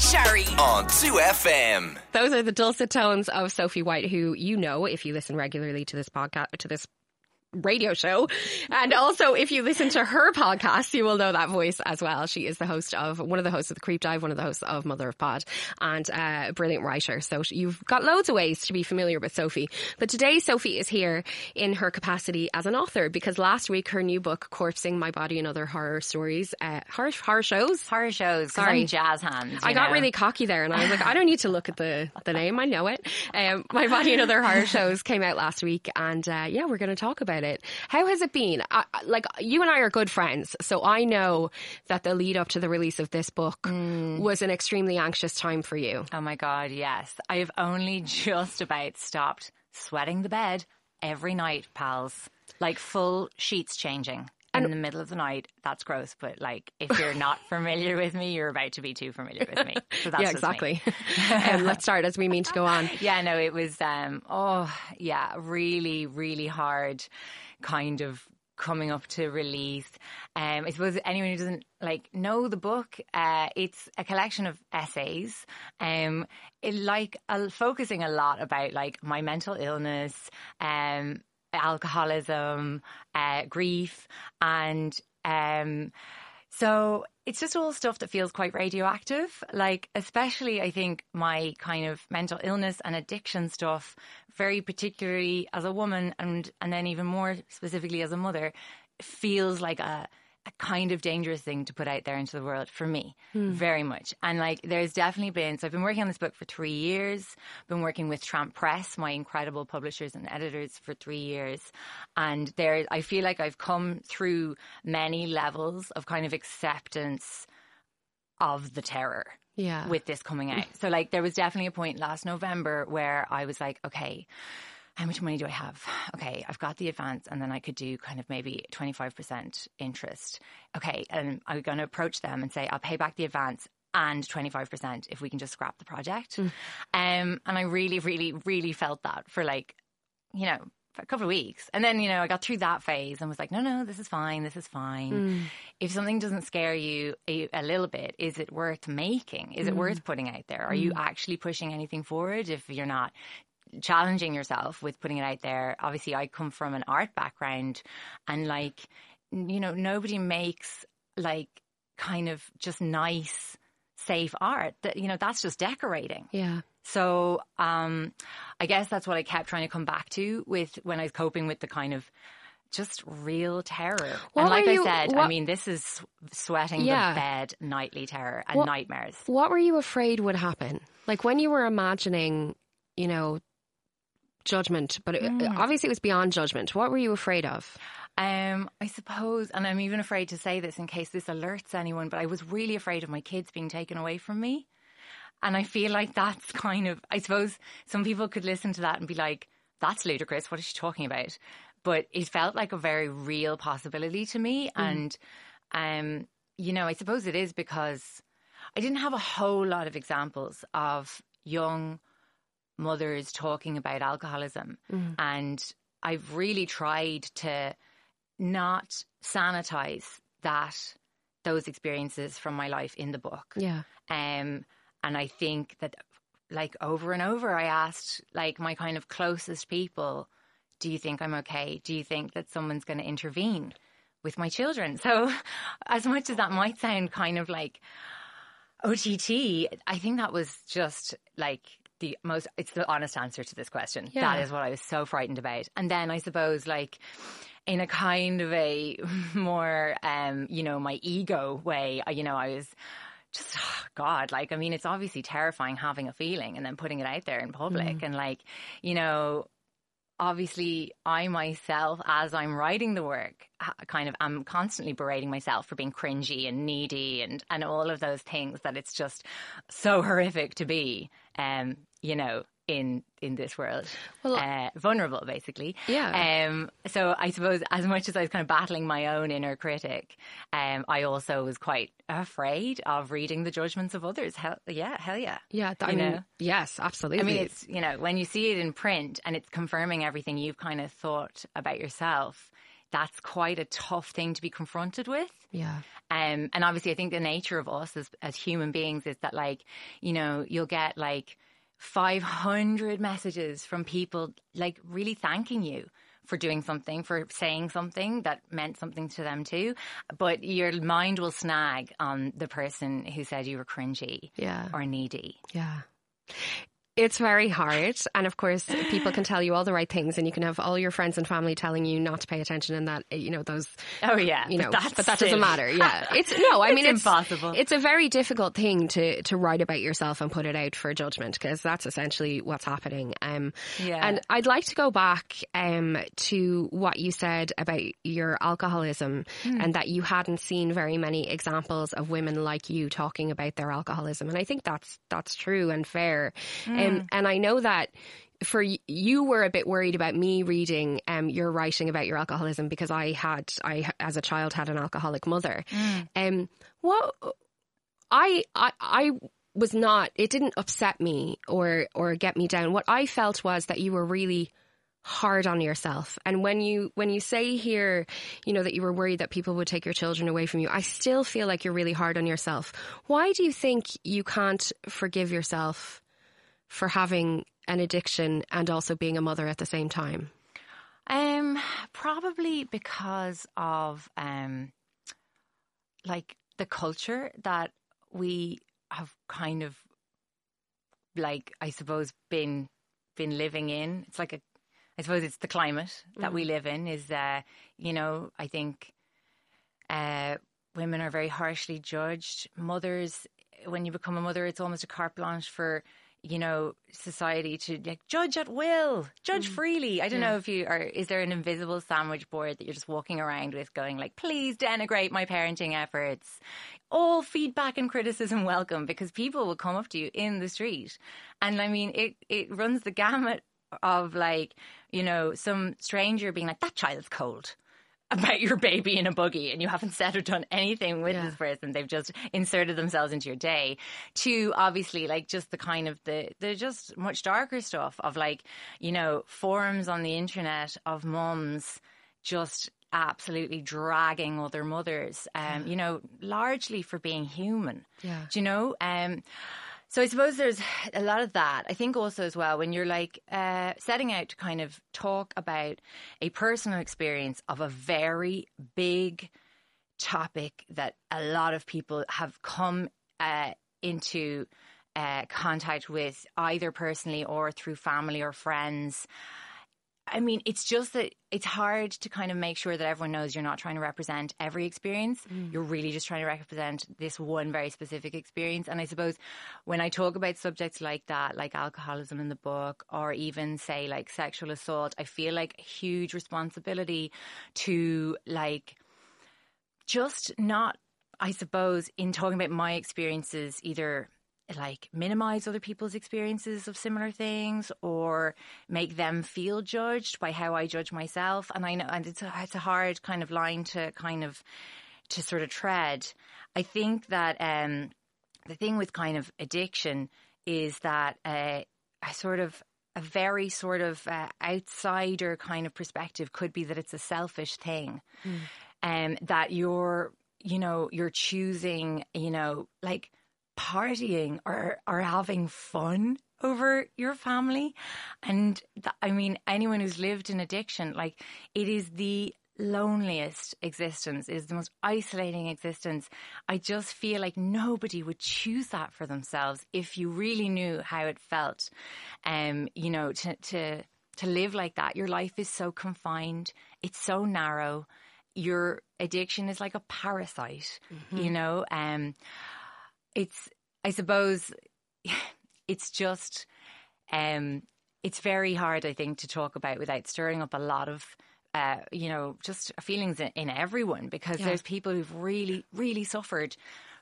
Shari on 2FM. Those are the dulcet tones of Sophie White, who you know if you listen regularly to this podcast, to this radio show. And also, if you listen to her podcast, you will know that voice as well. She is the host of one of the hosts of the Creep Dive, one of the hosts of Mother of Pod, and a brilliant writer. So you've got loads of ways to be familiar with Sophie. But today, Sophie is here in her capacity as an author because last week her new book, Corpsing My Body and Other Horror Stories, uh, horror, horror shows. Horror shows. Sorry. Jazz hands. I you got know. really cocky there, and I was like, I don't need to look at the, the name. I know it. Um, My Body and Other Horror Shows came out last week, and uh, yeah, we're going to talk about it. How has it been? I, like, you and I are good friends, so I know that the lead up to the release of this book Mm. was an extremely anxious time for you. Oh my God, yes. I have only just about stopped sweating the bed every night, pals. Like full sheets changing in the middle of the night. That's gross, but like if you're not familiar with me, you're about to be too familiar with me. So that's yeah, exactly. um, let's start as we mean to go on. Yeah, no, it was um oh yeah, really, really hard kind of coming up to release. Um I suppose anyone who doesn't like know the book, uh it's a collection of essays. Um it, like uh, focusing a lot about like my mental illness, um alcoholism, uh grief and um so it's just all stuff that feels quite radioactive. Like, especially, I think my kind of mental illness and addiction stuff, very particularly as a woman and, and then even more specifically as a mother, feels like a, a kind of dangerous thing to put out there into the world for me, hmm. very much. And like, there's definitely been, so I've been working on this book for three years, been working with Tramp Press, my incredible publishers and editors for three years. And there, I feel like I've come through many levels of kind of acceptance of the terror Yeah. with this coming out. So like there was definitely a point last November where I was like, okay, how much money do I have? Okay, I've got the advance and then I could do kind of maybe 25% interest. Okay, and I'm going to approach them and say, I'll pay back the advance and 25% if we can just scrap the project. Mm. Um, and I really, really, really felt that for like, you know, for a couple of weeks. And then, you know, I got through that phase and was like, no, no, this is fine. This is fine. Mm. If something doesn't scare you a, a little bit, is it worth making? Is it mm. worth putting out there? Are you actually pushing anything forward if you're not? Challenging yourself with putting it out there. Obviously, I come from an art background and like, you know, nobody makes like kind of just nice, safe art that, you know, that's just decorating. Yeah. So, um, I guess that's what I kept trying to come back to with when I was coping with the kind of just real terror. What and like were I you- said, I mean, this is sweating Yeah. the bed nightly terror and What- nightmares. What were you afraid would happen? Like when you were imagining, you know, judgment, but it, obviously it was beyond judgment. What were you afraid of? Um, I suppose, and I'm even afraid to say this in case this alerts anyone, but I was really afraid of my kids being taken away from me. And I feel like that's kind of, I suppose some people could listen to that and be like, that's ludicrous. What is she talking about? But it felt like a very real possibility to me. And, um, you know, I suppose it is because I didn't have a whole lot of examples of young mothers talking about alcoholism. And I've really tried to not sanitize that those experiences from my life in the book. Yeah. Um, and I think that, like, over and over, I asked, like, my kind of closest people, do you think I'm okay? Do you think that someone's going to intervene with my children? So, as much as that might sound kind of like OTT, I think that was just like the most, it's the honest answer to this question. Yeah. That is what I was so frightened about. And then I suppose, like, in a kind of a more, um, you know, my ego way, you know, I was just, oh God, like, I mean, it's obviously terrifying having a feeling and then putting it out there in public. And like, you know, obviously I myself, as I'm writing the work, kind of, I'm constantly berating myself for being cringy and needy and, and all of those things that it's just so horrific to be, um, you know, in, in this world, Well, uh, vulnerable basically. Yeah. Um, so I suppose as much as I was kind of battling my own inner critic, um, I also was quite afraid of reading the judgments of others. Hell, yeah, hell yeah. Yeah. th- I mean, know? yes, absolutely. I mean, it's, you know, when you see it in print and it's confirming everything you've kind of thought about yourself, that's quite a tough thing to be confronted with. Yeah. Um, and obviously, I think the nature of us as, as human beings is that, like, you know, you'll get like 500 messages from people, like, really thanking you for doing something, for saying something that meant something to them too. But your mind will snag on the person who said you were cringy Yeah. or needy. Yeah. It's very hard. And of course, people can tell you all the right things and you can have all your friends and family telling you not to pay attention and that, you know, those, Oh, yeah. you know, but, but that doesn't matter. Yeah. It's, no, I It's mean, it's impossible. It's a very difficult thing to, to write about yourself and put it out for judgment because that's essentially what's happening. Um, Yeah. and I'd like to go back, um, to what you said about your alcoholism Hmm. and that you hadn't seen very many examples of women like you talking about their alcoholism. And I think that's, that's true and fair. Hmm. Um, and I know that for you were a bit worried about me reading um, your writing about your alcoholism because I had I as a child had an alcoholic mother. Um, what I I I was not. It didn't upset me or or get me down. What I felt was that you were really hard on yourself and when you when you say here you know that you were worried that people would take your children away from you i still feel like you're really hard on yourself why do you think you can't forgive yourself for having an addiction and also being a mother at the same time? Um, probably because of um, like the culture that we have kind of like I suppose been been living in. It's like a I suppose it's the climate that we live in is uh, you know, I think uh women are very harshly judged. Mothers when you become a mother it's almost a carte blanche for you know society to like judge at will judge mm. freely. I don't know if you are is there an invisible sandwich board that you're just walking around with going like please denigrate my parenting efforts. All feedback and criticism welcome because people will come up to you in the street. And i mean it it runs the gamut of like you know some stranger being like that child's cold about your baby in a buggy and you haven't said or done anything with Yeah. this person they've just inserted themselves into your day to obviously like just the kind of the the just much darker stuff of like you know forums on the internet of mums just absolutely dragging other mothers um you know largely for being human Yeah. do you know um so I suppose there's a lot of that. I think also as well when you're like uh, setting out to kind of talk about a personal experience of a very big topic that a lot of people have come uh, into uh, contact with either personally or through family or friends. I mean, it's just that it's hard to kind of make sure that everyone knows you're not trying to represent every experience. Mm. You're really just trying to represent this one very specific experience. And I suppose when I talk about subjects like that, like alcoholism in the book, or even say like sexual assault, I feel like a huge responsibility to like just not, I suppose, in talking about my experiences, either like minimize other people's experiences of similar things or make them feel judged by how I judge myself. And I know, and it's a, it's a hard kind of line to kind of, to sort of tread. I think that, um, the thing with kind of addiction is that, uh, a sort of, a very sort of uh, outsider kind of perspective could be that it's a selfish thing um, that you're, you know, you're choosing, you know, like partying or, or having fun over your family. And th- I mean, anyone who's lived in addiction, like it is the loneliest existence, it is the most isolating existence. I just feel like nobody would choose that for themselves if you really knew how it felt. Um, you know, to, to, to live like that. Your life is so confined. It's so narrow your addiction is like a parasite, you know? Um, it's, I suppose, it's just, um, it's very hard, I think, to talk about without stirring up a lot of, uh, you know, just feelings in, in everyone because Yeah. there's people who've really, really suffered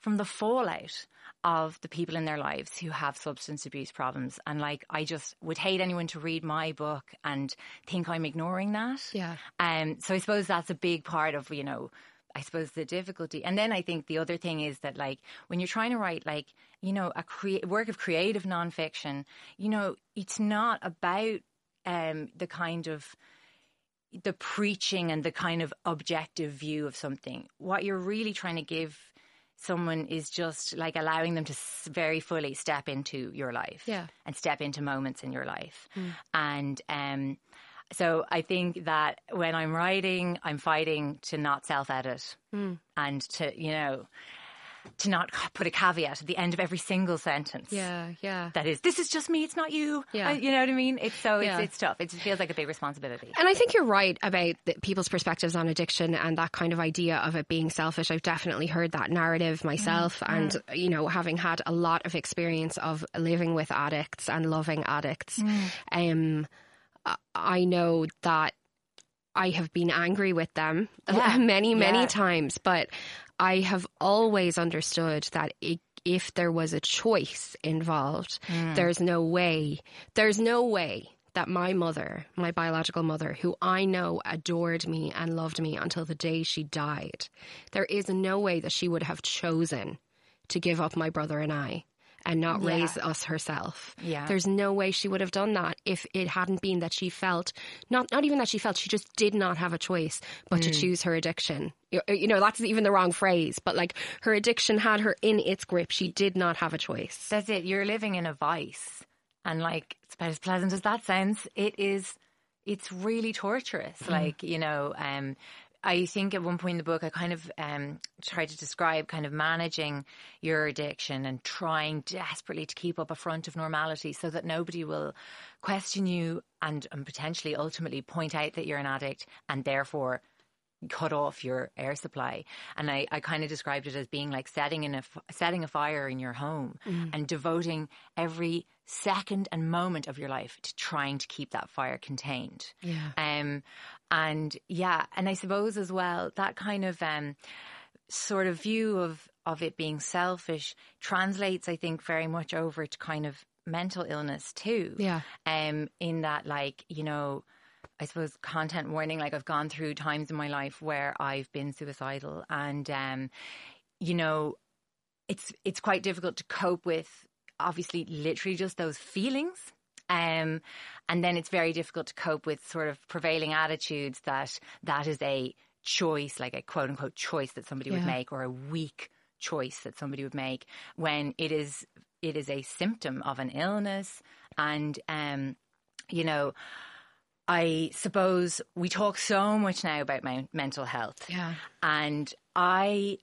from the fallout of the people in their lives who have substance abuse problems. And like, I just would hate anyone to read my book and think I'm ignoring that. Yeah. Um, so I suppose that's a big part of, you know, I suppose the difficulty. And then I think the other thing is that like when you're trying to write like, you know, a work of creative nonfiction, you know, it's not about um, the kind of the preaching and the kind of objective view of something. What you're really trying to give someone is just like allowing them to s- very fully step into your life Yeah. and step into moments in your life. And um, so I think that when I'm writing, I'm fighting to not self edit and to, you know, to not put a caveat at the end of every single sentence. Yeah, yeah. That is, this is just me. It's not you. Yeah. Uh, you know what I mean? It's so Yeah. it's, it's tough. It feels like a big responsibility. And I think you're right about the, people's perspectives on addiction and that kind of idea of it being selfish. I've definitely heard that narrative myself, and you know, having had a lot of experience of living with addicts and loving addicts, um, I- know that I have been angry with them Yeah. many, many Yeah. times, but I have always understood that i if there was a choice involved, mm. there's no way, there's no way that my mother, my biological mother, who I know adored me and loved me until the day she died, there is no way that she would have chosen to give up my brother and I and not Yeah. raise us herself. Yeah. There's no way she would have done that if it hadn't been that she felt not not even that she felt she just did not have a choice but to Mm. choose her addiction. You know, that's even the wrong phrase, but like her addiction had her in its grip. She did not have a choice. That's it. You're living in a vice. And like, it's about as pleasant as that sounds. It is, it's really torturous. Like, you know, um, I think at one point in the book, I kind of um, tried to describe kind of managing your addiction and trying desperately to keep up a front of normality so that nobody will question you and, and potentially ultimately point out that you're an addict and therefore cut off your air supply. And I, I kind of described it as being like setting in a setting a fire in your home and devoting every second and moment of your life to trying to keep that fire contained. Yeah. Um, and yeah, and I suppose as well that kind of um, sort of view of of it being selfish translates, I think, very much over to kind of mental illness too. Yeah. Um, in that, like you know. I suppose content warning. Like I've gone through times in my life where I've been suicidal, and um, you know, it's it's quite difficult to cope with. Obviously, literally just those feelings, um, and then it's very difficult to cope with sort of prevailing attitudes that that is a choice, like a quote unquote choice that somebody would make, or a weak choice that somebody would make when it is it is a symptom of an illness, and um, you know. I suppose we talk so much now about my mental health, Yeah. and I,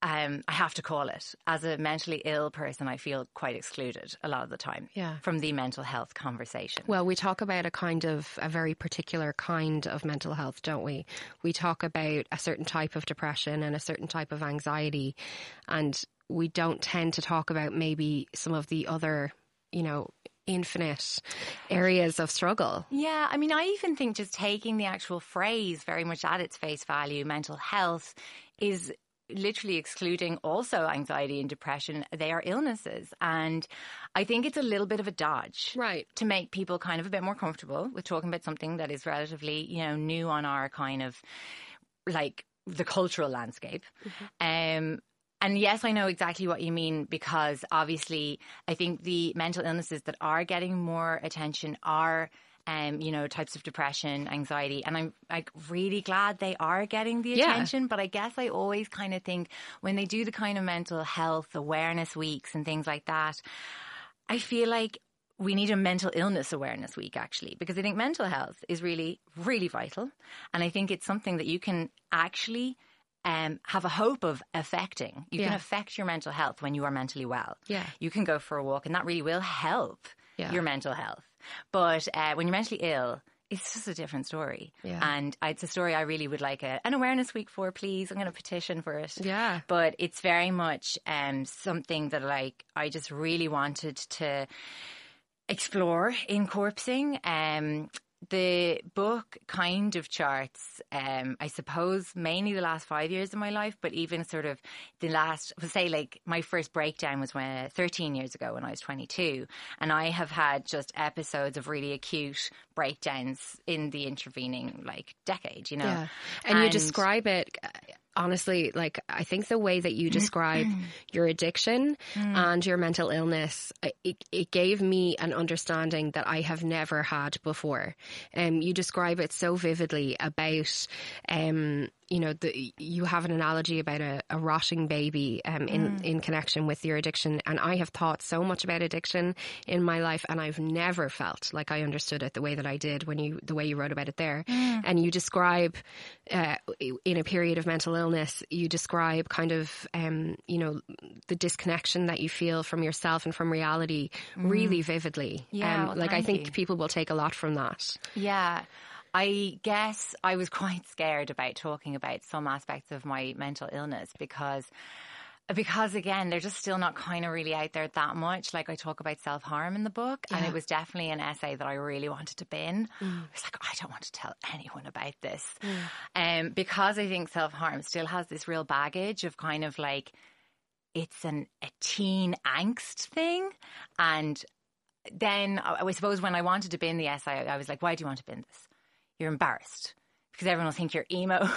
um, I have to call it as a mentally ill person. I feel quite excluded a lot of the time, Yeah. from the mental health conversation. Well, we talk about a kind of a very particular kind of mental health, don't we? We talk about a certain type of depression and a certain type of anxiety, and we don't tend to talk about maybe some of the other, you know, infinite areas of struggle. Yeah, I mean, I even think just taking the actual phrase very much at its face value, mental health, is literally excluding also anxiety and depression. They are illnesses. And I think it's a little bit of a dodge. Right. To make people kind of a bit more comfortable with talking about something that is relatively, you know, new on our kind of like the cultural landscape. Um, and yes, I know exactly what you mean because obviously I think the mental illnesses that are getting more attention are um, you know, types of depression, anxiety, and I'm like really glad they are getting the Yeah. attention. But I guess I always kind of think when they do the kind of mental health awareness weeks and things like that, I feel like we need a mental illness awareness week actually, because I think mental health is really, really vital. And I think it's something that you can actually um, have a hope of affecting. You can affect your mental health when you are mentally well. Yeah. You can go for a walk, and that really will help Yeah. your mental health. But uh, when you're mentally ill, it's just a different story. Yeah. And it's a story I really would like a, an awareness week for, please. I'm going to petition for it Yeah. but it's very much um, something that like I just really wanted to explore in corpsing. Um, the book kind of charts, um, I suppose, mainly the last five years of my life, but even sort of the last, say, like my first breakdown was when 13 years ago when I was 22, and I have had just episodes of really acute breakdowns in the intervening like decade. You know, Yeah. And, you describe it, honestly, like I think the way that you describe your addiction and your mental illness, it, it gave me an understanding that I have never had before. Um, you describe it so vividly about, um, you know, the, you have an analogy about a, a rotting baby um, in in connection with your addiction, and I have thought so much about addiction in my life, and I've never felt like I understood it the way that I did when you the way you wrote about it there, and you describe uh, in a period of mental illness, you describe kind of um, you know the disconnection that you feel from yourself and from reality really vividly. Yeah, um, well, like I think you. people will take a lot from that. Yeah. I guess I was quite scared about talking about some aspects of my mental illness because because again they're just still not kind of really out there that much. Like i talk about self-harm in the book and it was definitely an essay that i really wanted to bin. I was like i don't want to tell anyone about this. Um, because i think self-harm still has this real baggage of kind of like it's an a teen angst thing. And then I, I suppose when I wanted to bin the essay, I, I was like, why do you want to bin this? You're embarrassed because everyone will think you're emo.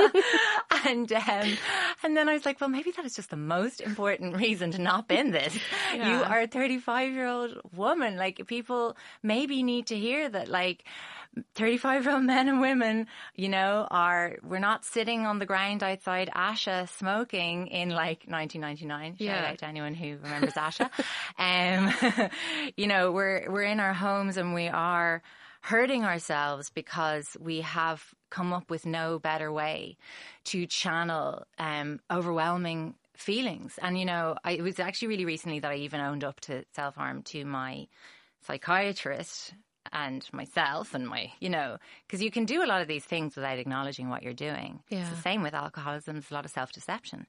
and um, and then I was like, well, maybe that is just the most important reason to not bin this. You are a 35 year old woman. Like people maybe need to hear that, like. 35 year old men and women, you know, are, we're not sitting on the ground outside Asha smoking in like 1999. Shout Yeah. out to anyone who remembers Asha. um, you know, we're, we're in our homes and we are hurting ourselves because we have come up with no better way to channel um, overwhelming feelings. And, you know, I, it was actually really recently that I even owned up to self harm to my psychiatrist and myself and my, you know, because you can do a lot of these things without acknowledging what you're doing. It's Yeah. the same with alcoholism. There's a lot of self deception.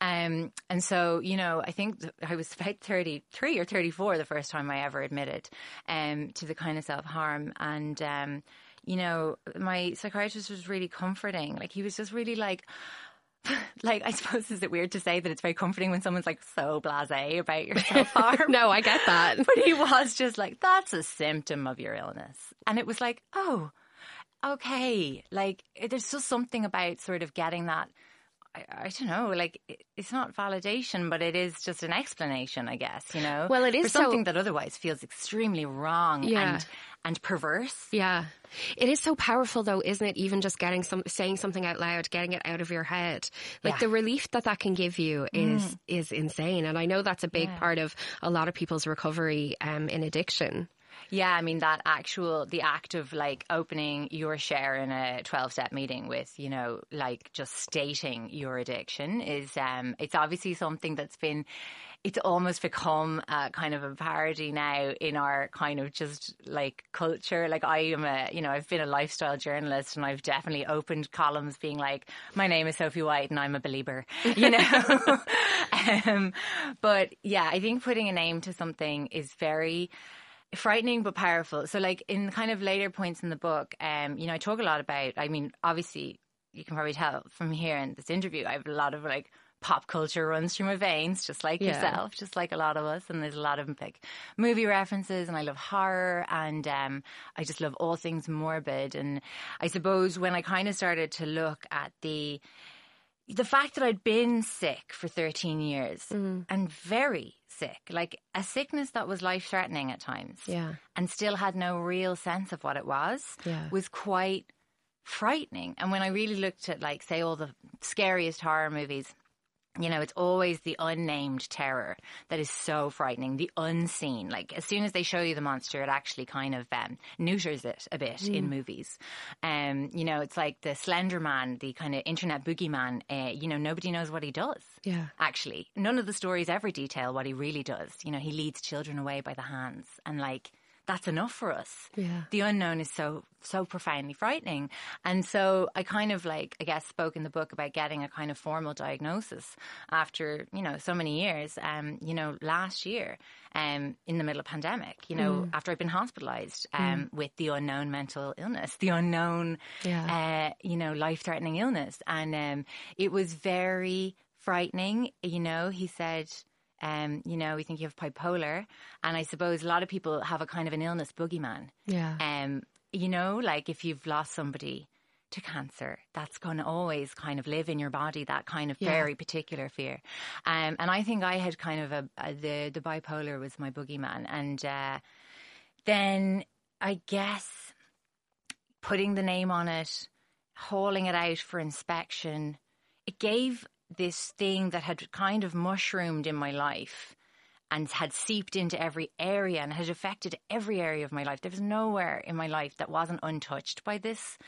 Um, and so, you know, I think I was about 33 or 34 the first time I ever admitted um, to the kind of self harm. And, um, you know, my psychiatrist was really comforting. Like, he was just really like, like, I suppose, is it weird to say that it's very comforting when someone's like so blase about your self harm? No, I get that. But he was just like, that's a symptom of your illness. And it was like, oh, okay. Like, it- there's just something about sort of getting that. I, I don't know, like it- it's not validation, but it is just an explanation, I guess. You know, Well, it is for so- something that otherwise feels extremely wrong Yeah. and and perverse. Yeah. It is so powerful though, isn't it? Even just getting some, saying something out loud, getting it out of your head. Like Yeah. Mm. the relief that that can give you is, is insane. And I know that's a big Yeah. part of a lot of people's recovery, um, in addiction. Yeah, I mean that actual the act of like opening your share in a 12 step meeting with, you know, like just stating your addiction is um it's obviously something that's been it's almost become a kind of a parody now in our kind of just like culture. Like I am a, you know, I've been a lifestyle journalist and I've definitely opened columns being like, my name is Sophie White and I'm a believer, you know? um, but yeah, I think putting a name to something is very, frightening but powerful. So like in kind of later points in the book, um, you know, I talk a lot about I mean, obviously you can probably tell from here in this interview, I have a lot of like pop culture runs through my veins, just like Yeah. yourself, just like a lot of us. And there's a lot of like movie references and I love horror and um I just love all things morbid. And I suppose when I kind of started to look at the the fact that I'd been sick for 13 years mm. and very sick, like a sickness that was life threatening at times, Yeah. and still had no real sense of what it was, Yeah. was quite frightening. And when I really looked at, like, say, all the scariest horror movies, you know, it's always the unnamed terror that is so frightening, the unseen. Like, as soon as they show you the monster, it actually kind of um, neuters it a bit in movies. Um, you know, it's like the Slender Man, the kind of internet boogeyman. Uh, you know, nobody knows what he does. Yeah. Actually, none of the stories ever detail what he really does. You know, he leads children away by the hands, and like that's enough for us. Yeah. The unknown is so so profoundly frightening, and so I kind of like I guess spoke in the book about getting a kind of formal diagnosis after you know so many years. Um, you know, last year, um, in the middle of pandemic, you know, after I'd been hospitalized um with the unknown mental illness, the unknown, Yeah. uh, you know, life threatening illness, and um, it was very frightening. You know, he said. Um, you know, we think you have bipolar, and I suppose a lot of people have a kind of an illness boogeyman. Yeah. Um, you know, like if you've lost somebody to cancer. That's going to always kind of live in your body, that kind of Yeah. very particular fear. Um, and I think I had kind of a, a the, the bipolar was my boogeyman. And uh, then I guess putting the name on it, hauling it out for inspection, it gave this thing that had kind of mushroomed in my life and had seeped into every area and had affected every area of my life. There was nowhere in my life that wasn't untouched by this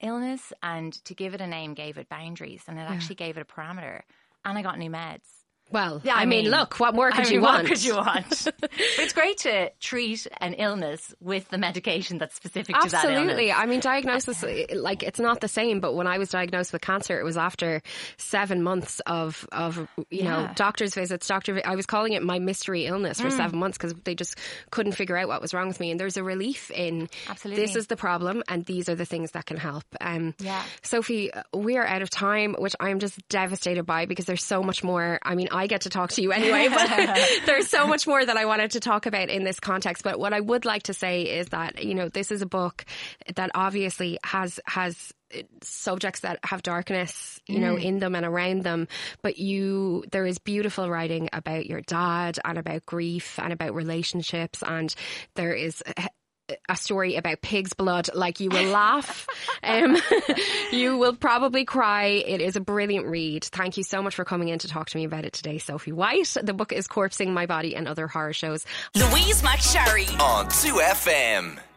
illness. And to give it a name gave it boundaries and it actually gave it a parameter. And I got new meds. Well, Yeah, I, I mean, mean- look, what more could I you mean, want? What could you want? but it's great to treat an illness with the medication that's specific to that illness. Absolutely. I mean, diagnosis, like, it's not the same, but when I was diagnosed with cancer, it was after seven months of, of you know, doctor's visits, doctor, I was calling it my mystery illness Mm. for seven months because they just couldn't figure out what was wrong with me. And there's a relief in Absolutely. this is the problem and these are the things that can help. Um, Yeah. Sophie, we are out of time, which I'm just devastated by because there's so much more. I mean, I get to talk to you anyway, but there's so much more that I wanted to talk about in this context. But what I would like to say is that, you know, this is a book that obviously has, has, subjects that have darkness you know mm. in them and around them. But you there is beautiful writing about your dad and about grief and about relationships. And there is a story about pig's blood. Like you will laugh, um, you will probably cry. It is a brilliant read. Thank you so much for coming in to talk to me about it today, Sophie White. The book is Corpsing My Body and Other Horror Shows. Louise McSharry on 2FM.